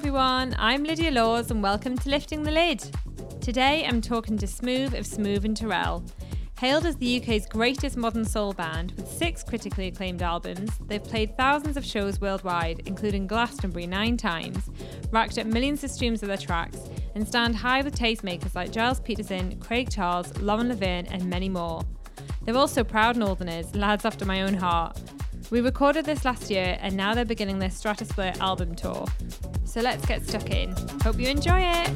everyone, I'm Lydia Laws and welcome to Lifting the Lid. Today I'm talking to Smoove of Smoove and Turrell. Hailed as the UK's greatest modern soul band with six critically acclaimed albums, they've played thousands of shows worldwide, including Glastonbury nine times, racked up millions of streams of their tracks, and stand high with tastemakers like Gilles Peterson, Craig Charles, Lauren Laverne, and many more. They're also proud Northerners, lads after my own heart. We recorded this last year and now they're beginning their Stratosphere album tour. So let's get stuck in. Hope you enjoy it.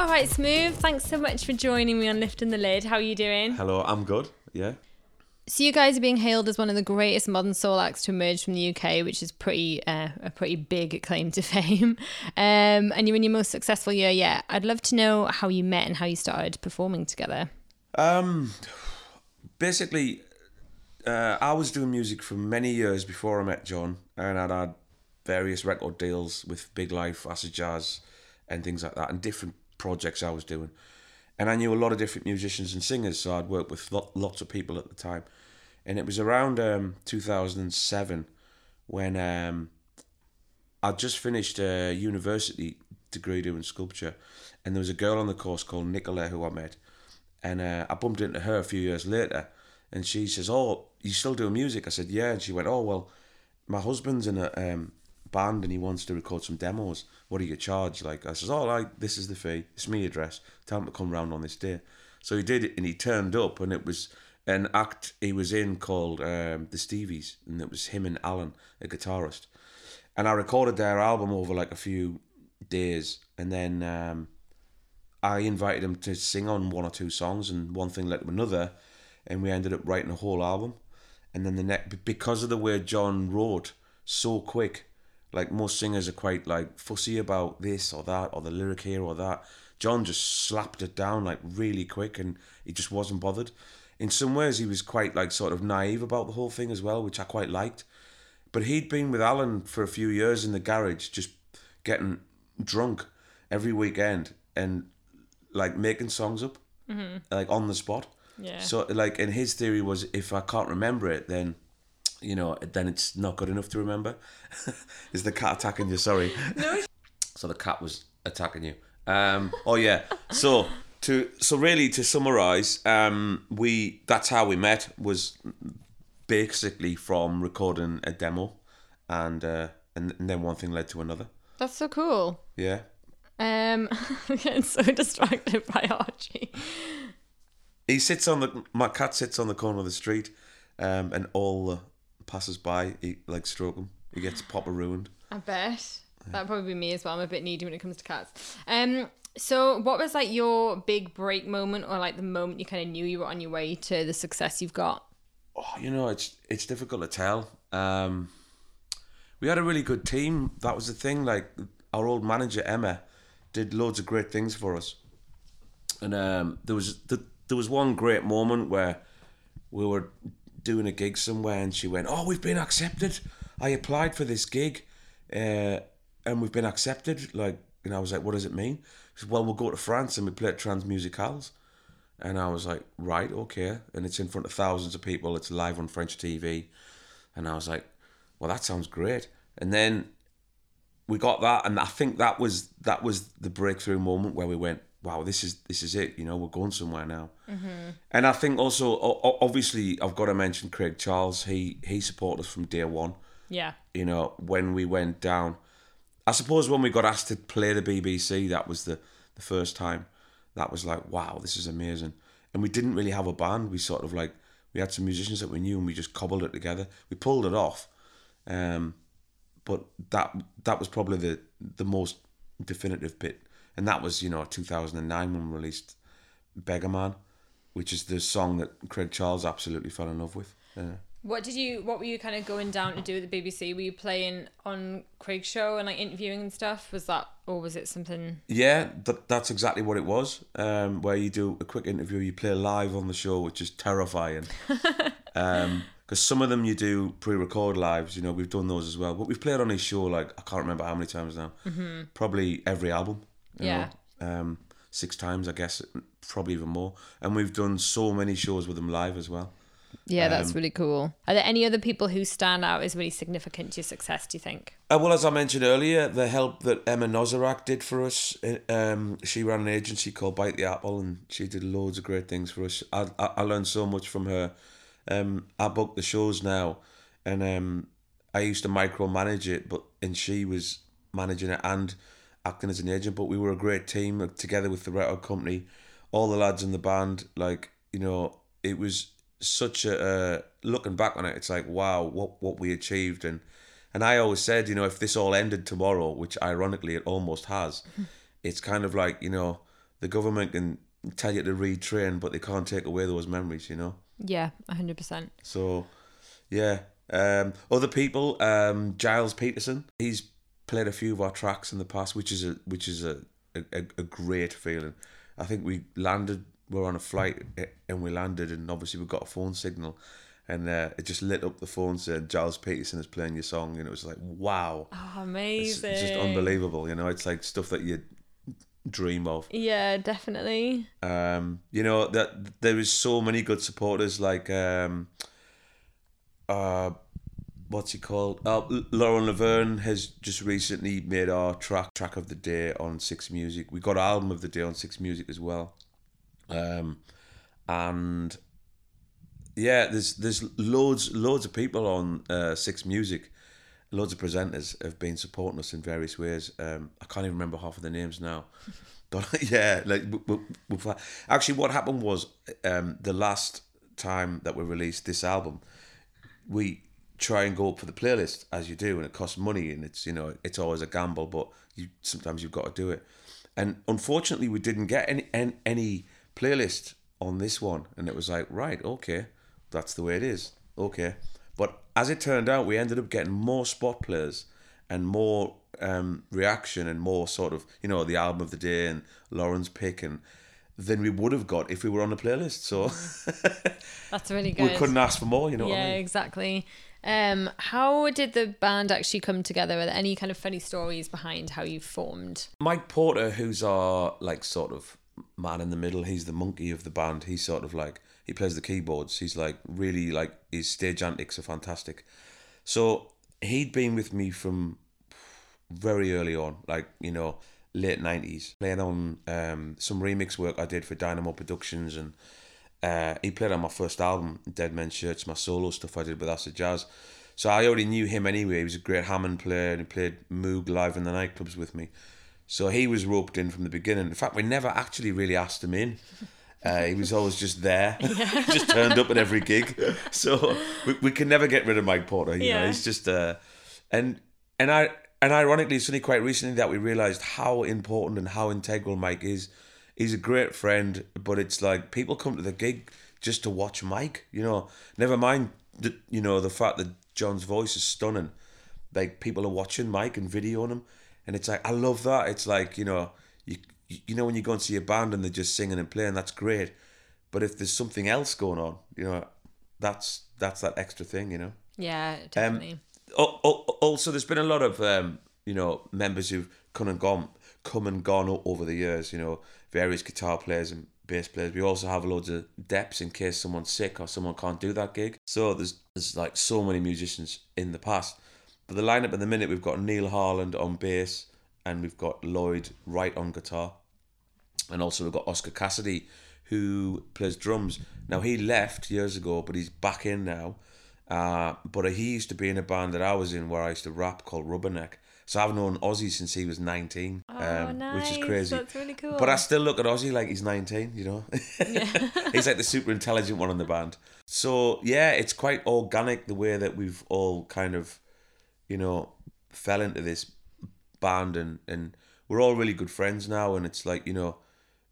All right, Smoove, thanks so much for joining me on Lifting the Lid. How are you doing? Hello, I'm good. Yeah. So you guys are being hailed as one of the greatest modern soul acts to emerge from the UK, which is pretty uh, a pretty big claim to fame. Um, and you're in your most successful year yet. I'd love to know how you met and how you started performing together. Um, basically, uh, I was doing music for many years before I met John, and I'd had various record deals with Big Life, Acid Jazz, and things like that, and different projects I was doing. And I knew a lot of different musicians and singers, so I'd worked with lots of people at the time. And it was around um, 2007 when um, I'd just finished a university degree doing sculpture, and there was a girl on the course called Nicola who I met, and uh, I bumped into her a few years later, and she says, "Oh, you still doing music?" I said, "Yeah," and she went, "Oh well, my husband's in a um, band and he wants to record some demos. What do you charge?" Like I says, "Oh, like this is the fee. It's me address. Tell him to come round on this day." So he did it, and he turned up, and it was an act he was in called um, the Stevies, and it was him and Alan, a guitarist, and I recorded their album over like a few days, and then. Um, I invited him to sing on one or two songs, and one thing led to another, and we ended up writing a whole album. And then the next, because of the way John wrote so quick, like most singers are quite like fussy about this or that or the lyric here or that. John just slapped it down like really quick, and he just wasn't bothered. In some ways, he was quite like sort of naive about the whole thing as well, which I quite liked. But he'd been with Alan for a few years in the garage, just getting drunk every weekend and like making songs up, mm-hmm. like on the spot. Yeah. So like, and his theory was, if I can't remember it, then you know, then it's not good enough to remember. Is the cat attacking you? Sorry. No. So the cat was attacking you. Um. Oh yeah. So to so really to summarize, um, we that's how we met was basically from recording a demo, and uh, and, and then one thing led to another. That's so cool. Yeah. Um, I'm getting so distracted by Archie. He sits on the my cat sits on the corner of the street, um, and all the passers by he like stroke him. He gets proper ruined. I bet that'd probably be me as well. I'm a bit needy when it comes to cats. Um, so what was like your big break moment, or like the moment you kind of knew you were on your way to the success you've got? Oh, you know, it's it's difficult to tell. Um, we had a really good team. That was the thing. Like our old manager Emma did loads of great things for us, and um, there was the, there was one great moment where we were doing a gig somewhere, and she went, "Oh, we've been accepted. I applied for this gig, uh, and we've been accepted." Like, and I was like, "What does it mean?" She said, "Well, we'll go to France and we play at Trans Musicales." And I was like, right, okay. And it's in front of thousands of people. It's live on French TV. And I was like, well, that sounds great. And then we got that, and I think that was that was the breakthrough moment where we went, wow, this is this is it. You know, we're going somewhere now. And I think also, obviously, I've got to mention Craig Charles. He he supported us from day one Yeah. you know, when we went down. I suppose when we got asked to play the BBC, that was the, the first time. That was like, wow, this is amazing. And we didn't really have a band. We sort of like, we had some musicians that we knew and we just cobbled it together. We pulled it off. Um, but that that was probably the, the most definitive bit. And that was, you know, 2009 when we released Beggar Man, which is the song that Craig Charles absolutely fell in love with. Uh, What did you? What were you kind of going down to do at the BBC? Were you playing on Craig's show and like interviewing and stuff? Was that, or was it something? Yeah, that, that's exactly what it was. Um, where you do a quick interview, you play live on the show, which is terrifying. Because some of them you do pre-record lives. You know, we've done those as well. But we've played on his show like I can't remember how many times now. Mm-hmm. Probably every album. Yeah. know. Um, six times, I guess, probably even more. And we've done so many shows with them live as well. Yeah, that's really cool. Are there any other people who stand out as really significant to your success, do you think? Uh, well, as I mentioned earlier, the help that Emma Nozarak did for us, uh, um, she ran an agency called Bite the Apple, and she did loads of great things for us. I, I, I learned so much from her. Um, I book the shows now, and um, I used to micromanage it, but and she was managing it and acting as an agent. But we were a great team uh, together with the record company, all the lads in the band. Like you know, it was such a uh, looking back on it. It's like wow, what what we achieved and and I always said, you know, if this all ended tomorrow, which ironically it almost has, it's kind of like, you know, the government can tell you to retrain, but they can't take away those memories, you know? Yeah, 100%. So, yeah. Um, other people, um, Gilles Peterson, he's played a few of our tracks in the past, which is a which is a, a, a great feeling. I think we landed, we are on a flight eh, and we landed, and obviously we got a phone signal and uh, it just lit up the phone said Gilles Peterson is playing your song and it was like wow. Oh, amazing it's, it's, just unbelievable you know it's like stuff that you dream of. Yeah definitely. Um you know that there is so many good supporters like um uh what's he called? Uh, Lauren Laverne has just recently made our track track of the day on Six Music. We got album of the day on Six Music as well. Um and yeah, there's there's loads loads of people on uh, Six Music, loads of presenters have been supporting us in various ways. Um, I can't even remember half of the names now, but yeah, like we, we, actually, what happened was um, the last time that we released this album, we try and go up for the playlist as you do, and it costs money, and it's you know it's always a gamble, but you sometimes you've got to do it, and unfortunately, we didn't get any any, any playlist on this one, and it was like right, okay that's the way it is. Okay. But as it turned out, we ended up getting more spot players and more um, reaction and more sort of, you know, the album of the day and Lauren's pick and than we would have got if we were on the playlist. So that's really good. We couldn't ask for more, you know. Yeah, I mean? exactly. Um, how did the band actually come together? Are there any kind of funny stories behind how you formed? Mike Porter, who's our like sort of man in the middle, he's the monkey of the band. He's sort of like he plays the keyboards. He's like really like his stage antics are fantastic. So he'd been with me from very early on, like you know late nineties, playing on um, some remix work I did for Dynamo Productions, and uh, he played on my first album, Dead Men's Shirts, my solo stuff I did with Acid Jazz. So I already knew him anyway. He was a great Hammond player, and he played Moog live in the nightclubs with me. So he was roped in from the beginning. In fact, we never actually really asked him in. Uh, he was always just there, yeah. just turned up at every gig. So we, we can never get rid of Mike Porter. You yeah. know, he's just uh, and and I and ironically, it's only quite recently that we realised how important and how integral Mike is. He's a great friend, but it's like people come to the gig just to watch Mike. You know, never mind the you know the fact that John's voice is stunning. Like people are watching Mike and videoing him, and it's like I love that. It's like you know you you know when you go and see a band and they're just singing and playing, that's great. But if there's something else going on, you know, that's that's that extra thing, you know. Yeah, definitely. Um, also, there's been a lot of um, you know members who've come and gone, come and gone over the years. You know, various guitar players and bass players. We also have loads of deps in case someone's sick or someone can't do that gig. So there's there's like so many musicians in the past. But the lineup at the minute, we've got Neil Harland on bass, and we've got Lloyd Wright on guitar and also we've got Oscar Cassidy, who plays drums. Now he left years ago, but he's back in now. Uh, but he used to be in a band that I was in where I used to rap called Rubberneck. So I've known Ozzy since he was 19, oh, um, nice. which is crazy. That's really cool. But I still look at Ozzy like he's 19, you know? Yeah. he's like the super intelligent one in the band. So yeah, it's quite organic the way that we've all kind of, you know, fell into this band and, and we're all really good friends now. And it's like, you know,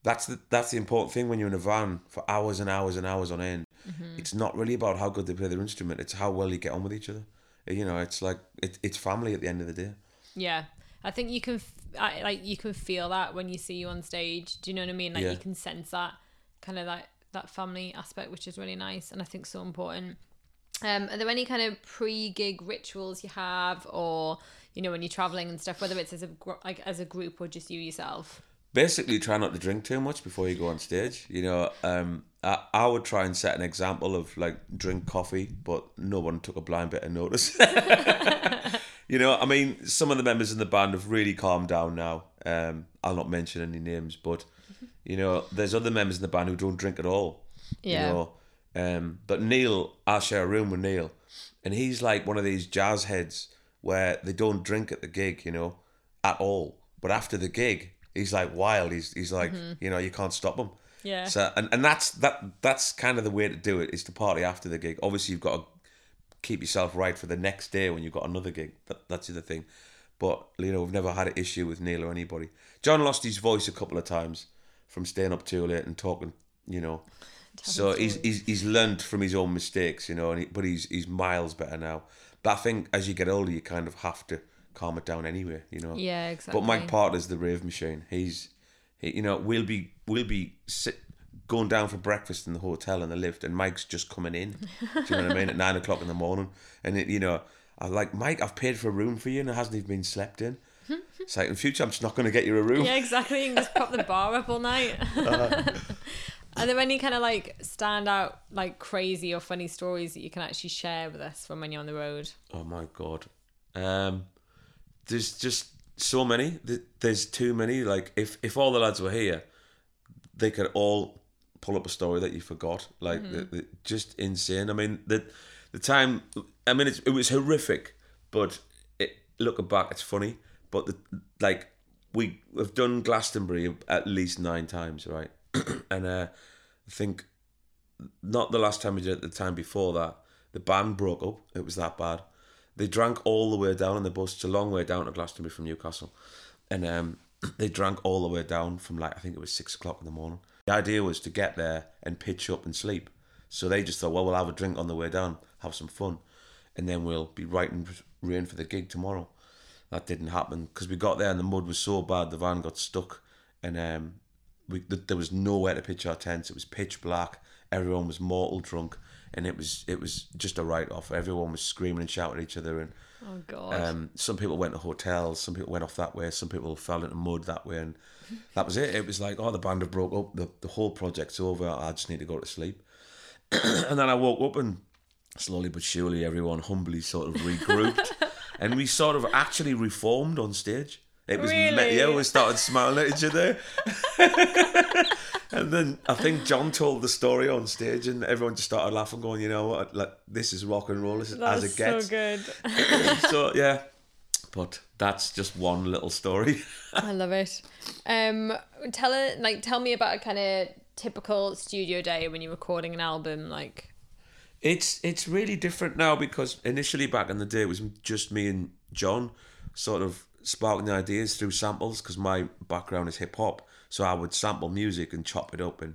that's the that's the important thing when you're in a van for hours and hours and hours on end. Mm-hmm. It's not really about how good they play their instrument; it's how well you get on with each other. You know, it's like it, it's family at the end of the day. Yeah, I think you can I, like you can feel that when you see you on stage. Do you know what I mean? Like yeah. you can sense that kind of like that family aspect, which is really nice, and I think so important. Um, are there any kind of pre-gig rituals you have, or you know, when you're traveling and stuff, whether it's as a like as a group or just you yourself? basically try not to drink too much before you go on stage. You know, um, I, I would try and set an example of like drink coffee, but no one took a blind bit of notice. you know, I mean, some of the members in the band have really calmed down now. Um, I'll not mention any names, but you know, there's other members in the band who don't drink at all. Yeah. You know, um, but Neil, I share a room with Neil, and he's like one of these jazz heads where they don't drink at the gig, you know, at all. But after the gig, he's like wild. He's he's like, you know, you can't stop him. Yeah. So and, and that's that that's kind of the way to do it is to party after the gig. Obviously, you've got to keep yourself right for the next day when you've got another gig. That, that's the other thing. But you know, we've never had an issue with Neil or anybody. John lost his voice a couple of times from staying up too late and talking. You know, so he's, he's he's learned from his own mistakes. You know, and he, but he's he's miles better now. But I think as you get older, you kind of have to calm it down anyway. You know. Yeah, exactly. But Mike Porter's the rave machine. He's, he, you know, we'll be we'll be sit, going down for breakfast in the hotel in the lift, and Mike's just coming in. Do you know what I mean? At nine o'clock in the morning, and it, you know, I'm like, Mike, I've paid for a room for you, and it hasn't even been slept in. It's like in the future, I'm just not going to get you a room. Yeah, exactly. You can just pop the bar up all night. Uh-huh. Are there any kind of like stand out, like crazy or funny stories that you can actually share with us from when you're on the road? Oh my god, um, there's just so many. There's too many. Like if if all the lads were here, they could all pull up a story that you forgot. Like the, the, just insane. I mean the the time. I mean it's, it was horrific, but it, looking back, it's funny. But the like we have done Glastonbury at least nine times, right? and uh, I think not the last time we did it, the time before that, the band broke up. It was that bad. They drank all the way down on the bus. It's a long way down to Glastonbury from Newcastle. And um, they drank all the way down from like, I think it was six o'clock in the morning. The idea was to get there and pitch up and sleep. So they just thought, well, we'll have a drink on the way down, have some fun. And then we'll be writing rain for the gig tomorrow. That didn't happen because we got there and the mud was so bad, the van got stuck. And um, we, th- there was nowhere to pitch our tents. It was pitch black. Everyone was mortal drunk, and it was it was just a write off. Everyone was screaming and shouting at each other, and Oh god. um, some people went to hotels, some people went off that way, some people fell into mud that way, and that was it. It was like, oh, the band have broke up, the the whole project's over. I just need to go to sleep. and then I woke up and slowly but surely everyone humbly sort of regrouped, and we sort of actually reformed on stage. It was me- yeah, we started smiling at each other. and then I think John told the story on stage, and everyone just started laughing, going, "You know what? Like this is rock and roll. This is as it gets." so good. so yeah, but that's just one little story. I love it. Um, tell it like tell me about a kind of typical studio day when you're recording an album. Like, It's it's really different now because initially back in the day it was just me and John, sort of sparking the ideas through samples because my background is hip hop, so I would sample music and chop it up and,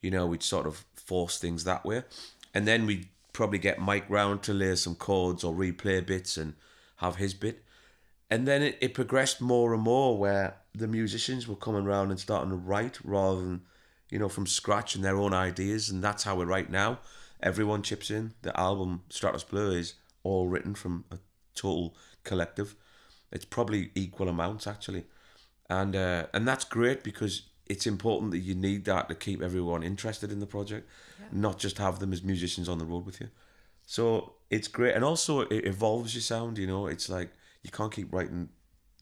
you know, we'd sort of force things that way, and then we'd probably get Mike round to lay some chords or replay bits and have his bit, and then it, it progressed more and more where the musicians were coming around and starting to write rather than you know from scratch and their own ideas. And that's how we write now. Everyone chips in. The album stratus blue is all written from a total collective. It's probably equal amounts actually and uh, and that's great because it's important that you need that to keep everyone interested in the project not just have them as musicians on the road with you so it's great, and also it evolves your sound. You know, it's like you can't keep writing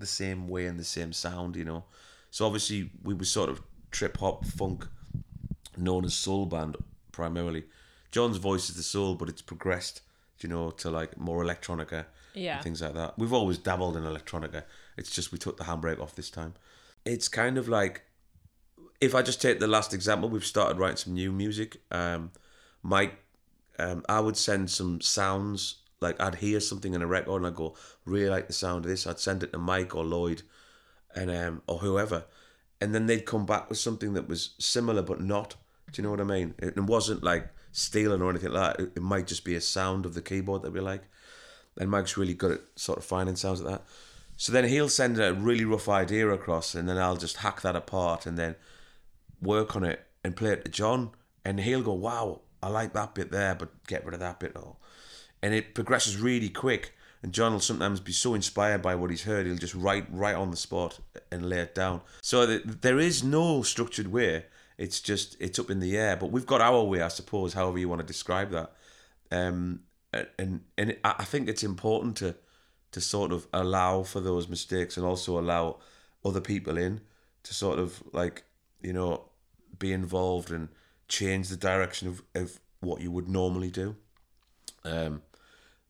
the same way and the same sound. You know, so obviously we were sort of trip hop funk, known as soul band primarily. John's voice is the soul, but it's progressed. You know, to like more electronica Yeah. and things like that. We've always dabbled in electronica. It's just we took the handbrake off this time. It's kind of like if I just take the last example, we've started writing some new music. Um, Mike, um, I would send some sounds. Like I'd hear something in a record and I'd go, really like the sound of this. I'd send it to Mike or Lloyd, and um, or whoever, and then they'd come back with something that was similar but not. Do you know what I mean? It, wasn't like stealing or anything like that. It might just be a sound of the keyboard that we like. And Mike's really good at sort of finding sounds like that. So then he'll send a really rough idea across, and then I'll just hack that apart and then work on it and play it to John, and he'll go, "Wow, I like that bit there, but get rid of that bit." Or, and it progresses really quick. And John will sometimes be so inspired by what he's heard, he'll just write right on the spot and lay it down. So th- there is no structured way. It's just it's up in the air. But we've got our way, I suppose, however you want to describe that. Um, and and I think it's important to to sort of allow for those mistakes and also allow other people in to sort of like you know be involved and change the direction of, of what you would normally do. Um,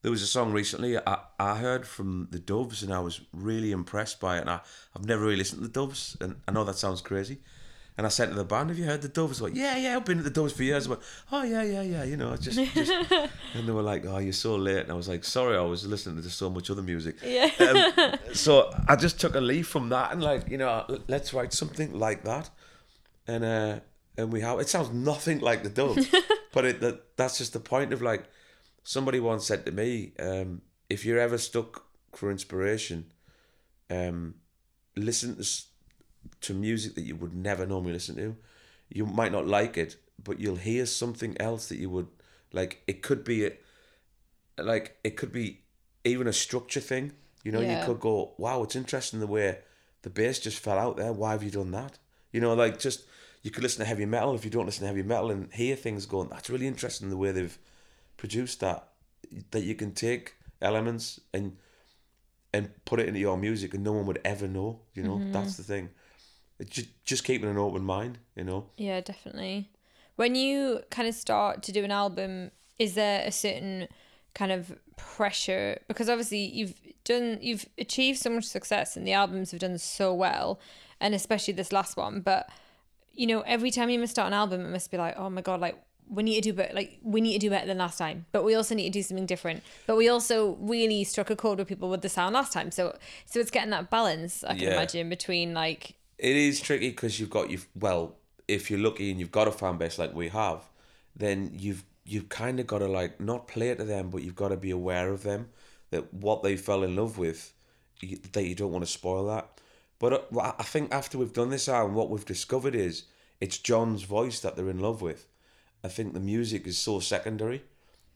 there was a song recently I, I heard from the Doves and I was really impressed by it. And I, I've never really listened to the Doves, and I know that sounds crazy. And I said to the band, "Have you heard the Doves?" Went, "Yeah, yeah, I've been at the Doves for years." I went, "Oh yeah, yeah, yeah," you know, just, just. and they were like, "Oh, you're so late," and I was like, "Sorry, I was listening to so much other music." Yeah. Um, so I just took a leaf from that and like, you know, let's write something like that, and uh, and we have. It sounds nothing like the Doves, but it that, that's just the point of like, somebody once said to me, um, if you're ever stuck for inspiration, um, listen to to music that you would never normally listen to. You might not like it, but you'll hear something else that you would like. It could be a, like it could be even a structure thing. You know, Yeah. you could go, "Wow, it's interesting the way the bass just fell out there. Why have you done that?" You know, like just you could listen to heavy metal if you don't listen to heavy metal and hear things going. That's really interesting the way they've produced that. That you can take elements and and put it into your music and no one would ever know. You know, mm-hmm. that's the thing. Just just keeping an open mind. You know. Yeah, definitely. When you kind of start to do an album, is there a certain kind of pressure? Because obviously you've done, you've achieved so much success, and the albums have done so well, and especially this last one. But you know, every time you must start an album, it must be like, oh my god, like we need to do better. Like we need to do better than last time, but we also need to do something different. But we also really struck a chord with people with the sound last time. So, so it's getting that balance. I can Yeah. imagine between like, It is tricky because you've got you well, if you're lucky and you've got a fan base like we have, then you've you've kind of got to like not play it to them, but you've got to be aware of them that what they fell in love with, you, that you don't want to spoil that. But uh, I think after we've done this album, what we've discovered is it's John's voice that they're in love with. I think the music is so secondary.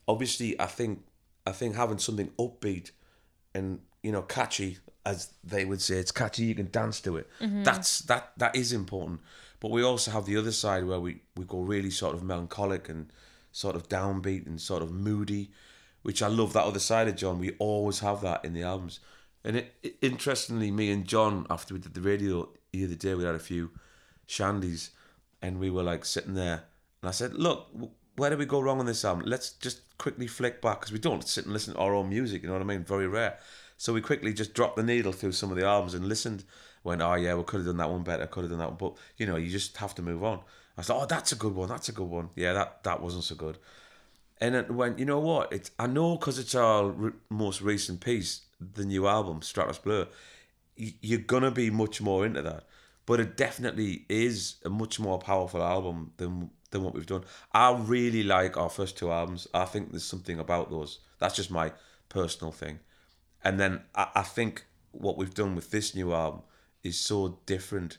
Obviously, I think I think having something upbeat and you know catchy, as they would say, it's catchy. You can dance to it. Mm-hmm. That's that that is important. But we also have the other side where we we go really sort of melancholic and sort of downbeat and sort of moody, which I love. That other side of John, we always have that in the albums. And it, it, interestingly, me and John, after we did the radio the other day, we had a few shandies, and we were like sitting there, and I said, "Look, where did we go wrong on this album? Let's just quickly flick back because we don't sit and listen to our own music. You know what I mean? Very rare. So we quickly just dropped the needle through some of the albums and listened. Went, oh yeah, we could have done that one better. Could have done that one, but you know, you just have to move on. I thought, oh, that's a good one. That's a good one. Yeah, that that wasn't so good. And it went, you know what? It's I know because it's our re- most recent piece, the new album, Stratus Blue. y- You're gonna be much more into that, but it definitely is a much more powerful album than than what we've done. I really like our first two albums. I think there's something about those. That's just my personal thing. And then I, I think what we've done with this new album is so different,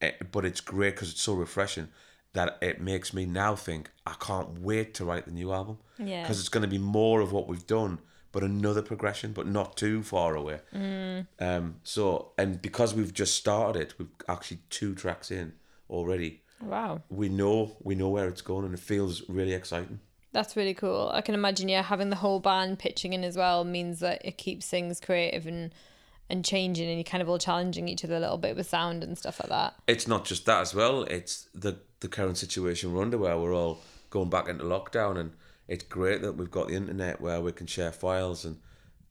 eh, but it's great because it's so refreshing that it makes me now think I can't wait to write the new album. Yeah. Because it's going to be more of what we've done, but another progression, but not too far away. Um. So and because we've just started it, we've actually two tracks in already. wow. We know we know where it's going, and it feels really exciting. That's really cool. I can imagine, yeah, having the whole band pitching in as well means that it keeps things creative and and changing, and you're kind of all challenging each other a little bit with sound and stuff like that. it's not just that as well. It's the the current situation we're under where we're all going back into lockdown, and it's great that we've got the internet where we can share files and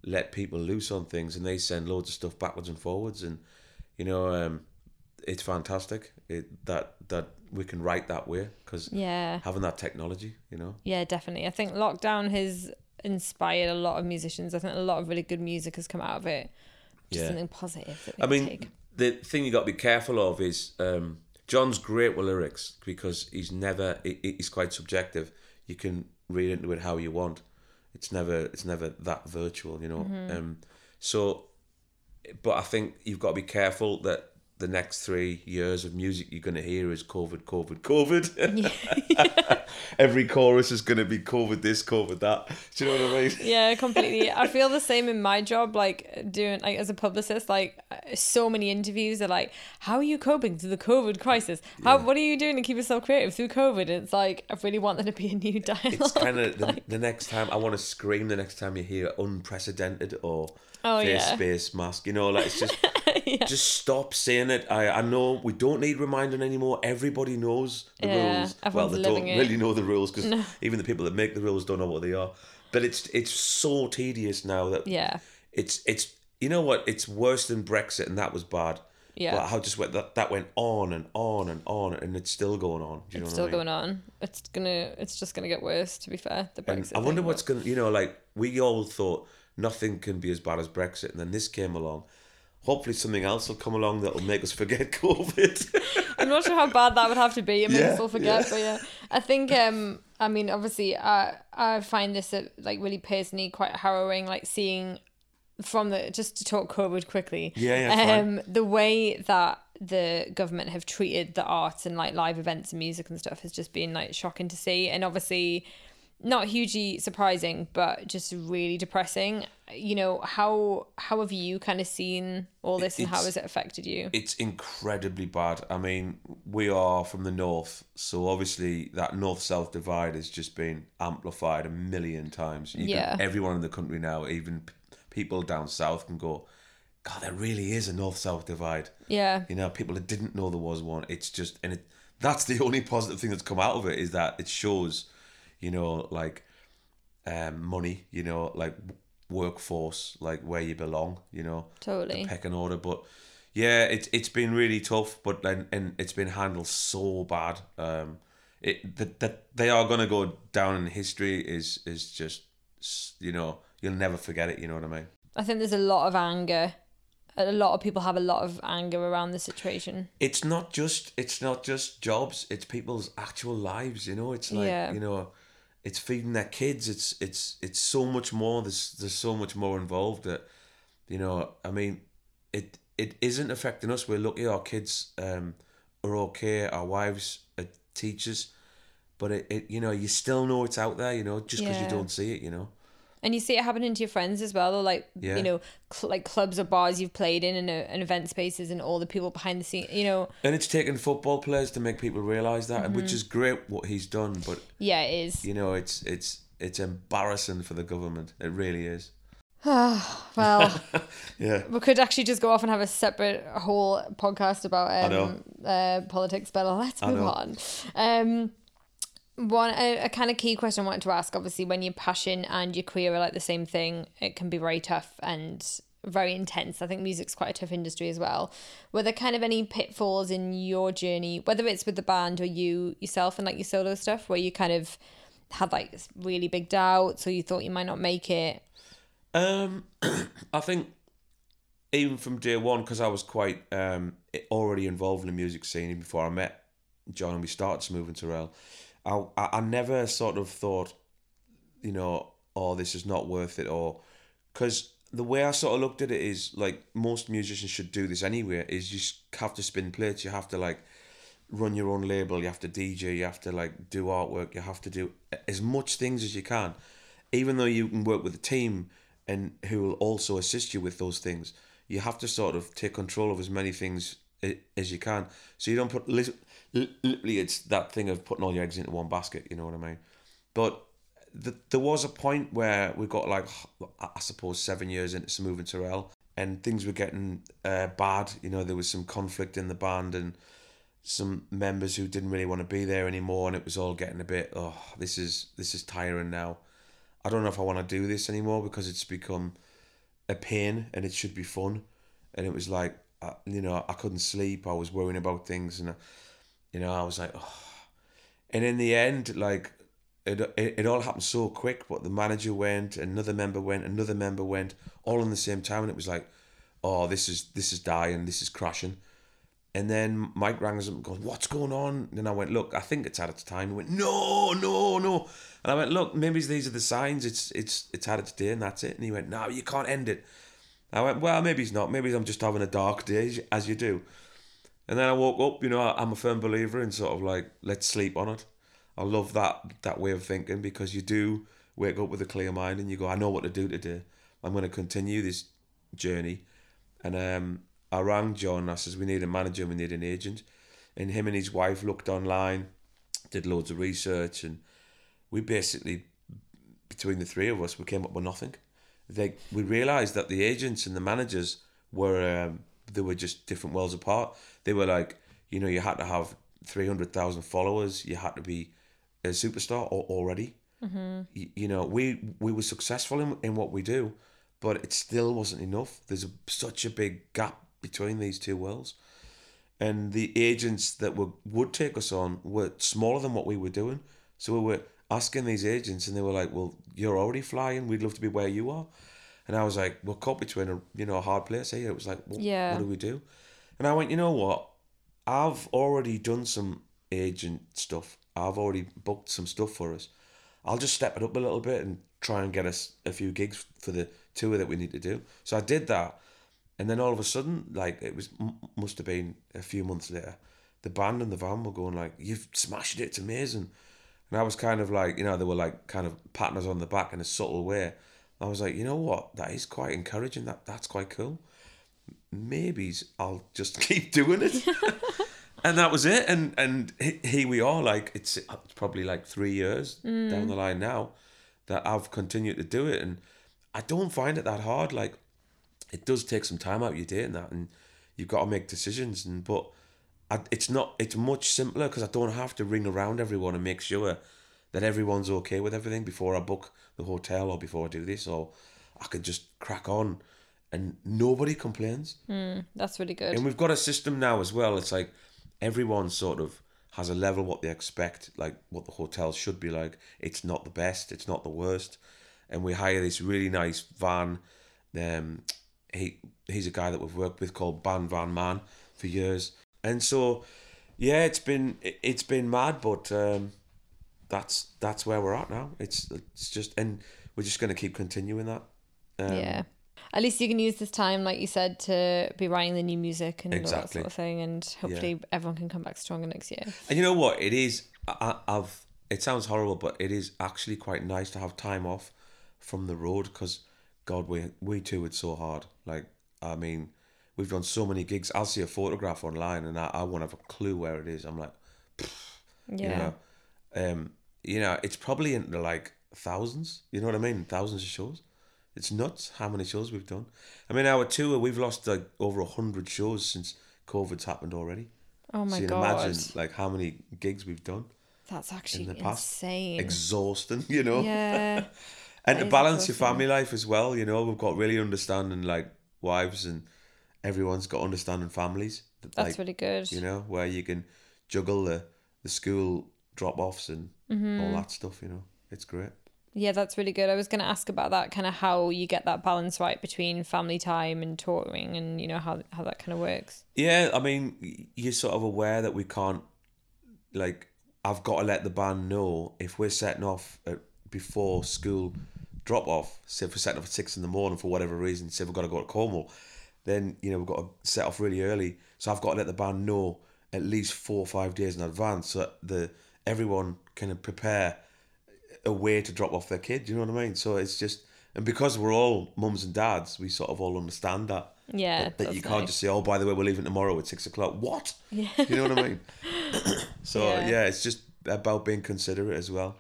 let people loose on things, and they send loads of stuff backwards and forwards, and you know, um, it's fantastic. It that that we can write that way because Yeah, having that technology, you know. yeah, definitely. I think lockdown has inspired a lot of musicians. I think a lot of really good music has come out of it. Just Yeah. something positive that I mean, take. the thing you got to be careful of is um, John's great with lyrics because he's never he- he's quite subjective. You can read into it how you want. It's never it's never that virtual, you know. Um, so, but I think you've got to be careful that the next three years of music you're going to hear is COVID, COVID, COVID. Every chorus is going to be COVID this, COVID that. Do you know what I mean? Yeah, completely. I feel the same in my job, like doing like as a publicist, like uh, so many interviews are like, "How are you coping through the COVID crisis? How what are you doing to keep yourself creative through COVID?" And it's like I really want there to be a new dialogue. It's kind of the, the next time I want to scream. The next time you hear unprecedented or Oh, face yeah. space mask, you know, like it's just Yeah. just stop saying it. I I know we don't need reminding anymore. Everybody knows the Yeah, rules. Well, they don't it. really know the rules because even the people that make the rules don't know what they are. But it's it's so tedious now that yeah, it's it's you know what it's worse than Brexit and that was bad. Yeah. But how just went that that went on and on and on and it's still going on. Do you it's know still what I mean? going on. It's gonna, it's just gonna get worse. To be fair, the And Brexit. I wonder what's to, you know, like we all thought nothing can be as bad as Brexit, and then this came along. Hopefully, something else will come along that will make us forget COVID. I'm not sure how bad that would have to be. It makes Yeah, us all forget, but yeah, I think. Um, I mean, obviously, I I find this uh, like really personally quite harrowing. Like seeing from the just to talk COVID quickly. Yeah, yeah. Um, the way that the government have treated the arts and like live events and music and stuff has just been like shocking to see, and obviously not hugely surprising, but just really depressing. You know how how have you kind of seen all this, and how has it affected you? it's incredibly bad. I mean, we are from the north, so obviously that north south divide has just been amplified a million times. You Yeah. Can, everyone in the country now, even p- people down south, can go, God, there really is a north south divide. Yeah. You know, people that didn't know there was one. It's just, and it that's the only positive thing that's come out of it is that it shows, you know, like um, money, you know, like workforce, like where you belong, you know, Totally. the pecking order. But yeah, it's it's been really tough, but then and it's been handled so bad. Um, it that that they are gonna go down in history is is just you know you'll never forget it. You know what I mean? I think there's a lot of anger. A lot of people have a lot of anger around the situation. it's not just it's not just jobs it's people's actual lives you know it's like Yeah. you know it's feeding their kids. It's it's it's so much more. There's there's so much more involved that you know i mean it it isn't affecting us. We're lucky our kids um are okay. Our wives are teachers. But it, it you know you still know it's out there you know just because Yeah. you don't see it you know And you see it happening to your friends as well, or like Yeah. you know, cl- like clubs or bars you've played in, and, uh, and event spaces, and all the people behind the scene. You know, and it's taken football players to make people realize that Mm-hmm. which is great what he's done but yeah, it is. you know it's it's it's embarrassing for the government it really is Well, yeah we could actually just go off and have a separate whole podcast about um uh, politics, but let's move know. on. Um, one a, a kind of key question I wanted to ask. Obviously, when your passion and your career are like the same thing, it can be very tough and very intense. I think music's quite a tough industry as well. Were there kind of any pitfalls in your journey, whether it's with the band or you yourself and like your solo stuff, where you kind of had like really big doubts or you thought you might not make it? Um, I think even from day one, because I was quite um already involved in the music scene before I met John and we started Smoove and Turrell. I, I never sort of thought, you know, oh, this is not worth it, or because the way I sort of looked at it is like most musicians should do this anyway. Is you just have to spin plates. You have to like run your own label. You have to DJ. You have to like do artwork. You have to do as much things as you can, even though you can work with a team and who will also assist you with those things. You have to sort of take control of as many things as you can, so you don't put literally. It's that thing of putting all your eggs into one basket. You know what I mean? But th- there was a point where we got like I suppose seven years into Smoove and Turrell, and things were getting uh, bad. You know, there was some conflict in the band and some members who didn't really want to be there anymore, and it was all getting a bit. Oh, this is this is tiring now. I don't know if I want to do this anymore because it's become a pain and it should be fun. And it was like, uh, you know, I couldn't sleep. I was worrying about things, and you know, I was like, oh. and in the end, like it, it, it all happened so quick. But the manager went, another member went, another member went, all in the same time, and it was like, oh, this is this is dying, this is crashing. And then Mike rang us up and goes, What's going on? And I went, Look, I think it's had its time. He went, No, no, no. And I went, Look, maybe these are the signs. It's it's it's had its day and that's it. And he went, No, you can't end it. I went, Well, maybe he's not. Maybe I'm just having a dark day, as you- do. And then I woke up, you know, I'm a firm believer in sort of like, let's sleep on it. I love that that way of thinking because you do wake up with a clear mind and you go, I know what to do today. I'm going to continue this journey. And um, I rang John. I says, we need a manager, we need an agent. And him and his wife looked online, did loads of research, and we basically, between the three of us, we came up with nothing. They, we realised that the agents and the managers were um, they were just different worlds apart. They were like, you know, you had to have three hundred thousand followers. You had to be a superstar or already. Mm-hmm. You, you, know, we we were successful in, in what we do, but it still wasn't enough. There's a, such a big gap between these two worlds, and the agents that were would take us on were smaller than what we were doing. So we were asking these agents, and they were like, "Well, you're already flying. We'd love to be where you are." And I was like, we're caught between a you know a hard place here. It was like, what, yeah. what do we do? And I went, you know what? I've already done some agent stuff. I've already booked some stuff for us. I'll just step it up a little bit and try and get us a few gigs for the tour that we need to do. So I did that, and then all of a sudden, like it was must have been a few months later, the band and the van were going like, "You've smashed it! It's amazing." And I was kind of like, you know, they were like kind of patting us on the back in a subtle way. I was like, you know what? That is quite encouraging. That that's quite cool. Maybe I'll just keep doing it. and that was it. And and here we are. Like it's, it's probably like three years mm. down the line now that I've continued to do it, and I don't find it that hard. Like it does take some time out of your day and that, and you've got to make decisions. And but I, it's not. It's much simpler because I don't have to ring around everyone and make sure that everyone's okay with everything before I book the hotel or before I do this, or I could just crack on and nobody complains. Mm, that's really good. And we've got a system now as well. It's like everyone sort of has a level what they expect, like what the hotel should be like. It's not the best, it's not the worst. And we hire this really nice van. Um, he he's a guy that we've worked with called Ban Van Man for years. And so, yeah, it's been it's been mad, but um, that's that's where we're at now. It's it's just and we're just going to keep continuing that. Um, yeah. At least you can use this time, like you said, to be writing the new music and exactly. all that sort of thing, and hopefully yeah. everyone can come back stronger next year. And you know what? It is. I, I've. It sounds horrible, but it is actually quite nice to have time off from the road because, God, we we too it's so hard. Like I mean, we've done so many gigs. I'll see a photograph online and I, I won't have a clue where it is. I'm like, yeah. You know, um, you know, it's probably into like thousands. You know what I mean? Thousands of shows. It's nuts how many shows we've done. I mean, our tour we've lost like over a hundred shows since COVID's happened already. Oh my god. so you can god! Imagine like how many gigs we've done. That's actually in the past. insane. Exhausting, you know. Yeah. and to balance your family life as well, you know, we've got really understanding like wives and everyone's got understanding families. That's like, really good. You know, where you can juggle the the school drop offs and mm-hmm. all that stuff. You know, it's great. Yeah, that's really good. I was going to ask about that kind of how you get that balance right between family time and touring, and you know how how that kind of works. Yeah, I mean, you're sort of aware that we can't like. I've got to let the band know if we're setting off at, before school drop off. Say if we're setting off at six in the morning for whatever reason, say we've got to go to Cornwall, then you know we've got to set off really early. So I've got to let the band know at least four or five days in advance so the everyone can prepare a way to drop off their kid. You know what I mean? So it's just, and because we're all mums and dads, we sort of all understand that. Yeah. That, that you can't nice. just say, oh, by the way, we're leaving tomorrow at six o'clock. What? Yeah. You know what I mean? so yeah. yeah, it's just about being considerate as well.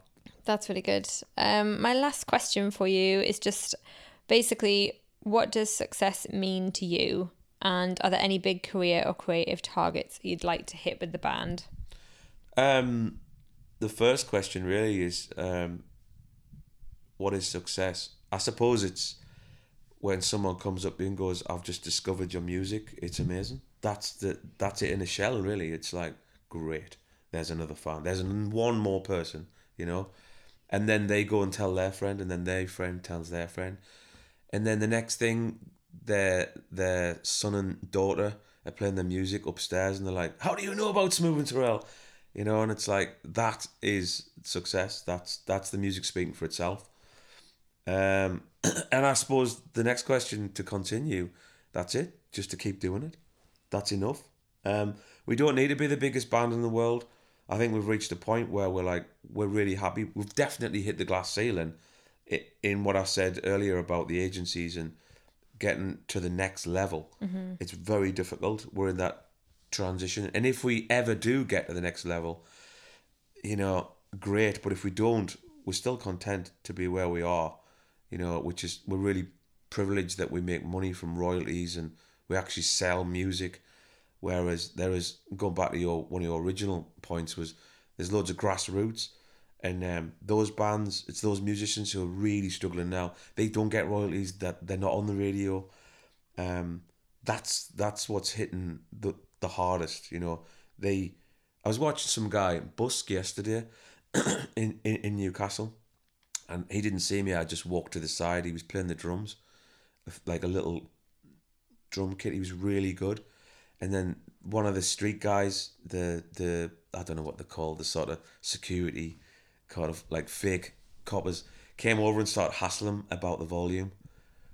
That's really good. Um, my last question for you is just basically, what does success mean to you? And are there any big career or creative targets you'd like to hit with the band? Um, the first question really is um, what is success? I suppose it's when someone comes up and goes, "I've just discovered your music. It's amazing." That's the that's it in a shell. Really, it's like great. There's another fan. There's one more person, you know, and then they go and tell their friend, and then their friend tells their friend, and then the next thing, their their son and daughter are playing their music upstairs, and they're like, "How do you know about Smoove and Turrell?" you know, and it's like that is success. That's that's the music speaking for itself. Um, and I suppose the next question to continue, that's it. Just to keep doing it. That's enough. Um, We don't need to be the biggest band in the world. I think we've reached a point where we're like we're really happy. We've definitely hit the glass ceiling in what I said earlier about the agencies and getting to the next level. Mm-hmm. It's very difficult. We're in that transition, and if we ever do get to the next level, you know, great. But if we don't, we're still content to be where we are. You know, which is we're really privileged that we make money from royalties and we actually sell music. Whereas there is going back to your one of your original points was there's loads of grassroots and um, those bands it's those musicians who are really struggling now. They don't get royalties that they're not on the radio. Um, that's that's what's hitting the the hardest. You know, they. I was watching some guy busk yesterday in, in in Newcastle, and he didn't see me. I just walked to the side. He was playing the drums, like a little drum kit. He was really good, and then one of the street guys, the the I don't know what they're called, the sort of security, kind of like fake coppers, came over and started hassling him about the volume.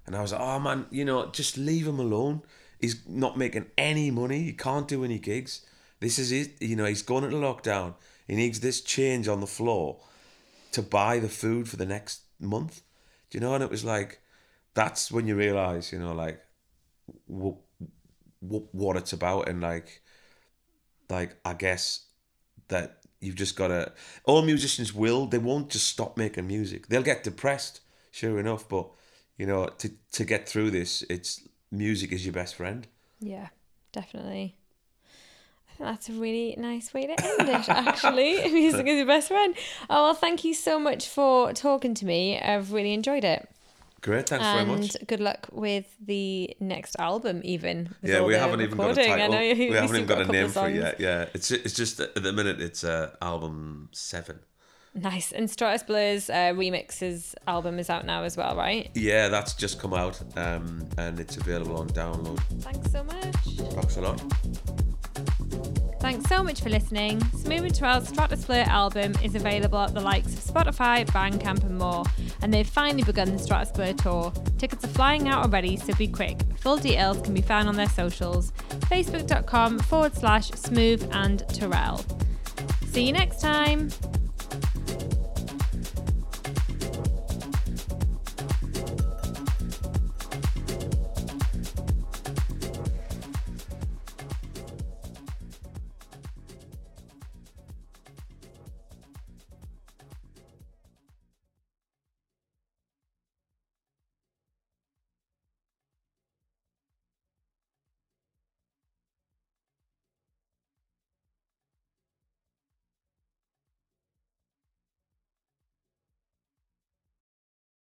And I was like, oh man, you know, just leave him alone. He's not making any money. He can't do any gigs. This is it. You know, he's going into lockdown. He needs this change on the floor to buy the food for the next month. Do you know? And it was like, that's when you realize, you know, like, what, w- what it's about. And like, like, I guess that you've just got to, all musicians will, they won't just stop making music. They'll get depressed, sure enough, but you know, to to get through this, it's music is your best friend. Yeah, definitely. That's a really nice way to end it, actually. Music is your best friend. Oh, well, thank you so much for talking to me. I've really enjoyed it. Great, thanks and very much. And good luck with the next album, even. Yeah, we haven't even got a recording. I title. know you- we haven't even got a couple name for it yet. Yeah, it's it's just at the minute it's uh, album seven. Nice. And Stratus Blue's uh, remixes album is out now as well, right? Yeah, that's just come out, um, and it's available on download. Thanks so much. Thanks a lot. Thanks so much for listening. Smoove and Turrell's Stratus Blue album is available at the likes of Spotify, Bandcamp, and more. And they've finally begun the Stratosphere tour. Tickets are flying out already, so be quick. Full details can be found on their socials facebook.com forward slash smoove and Turrell. See you next time.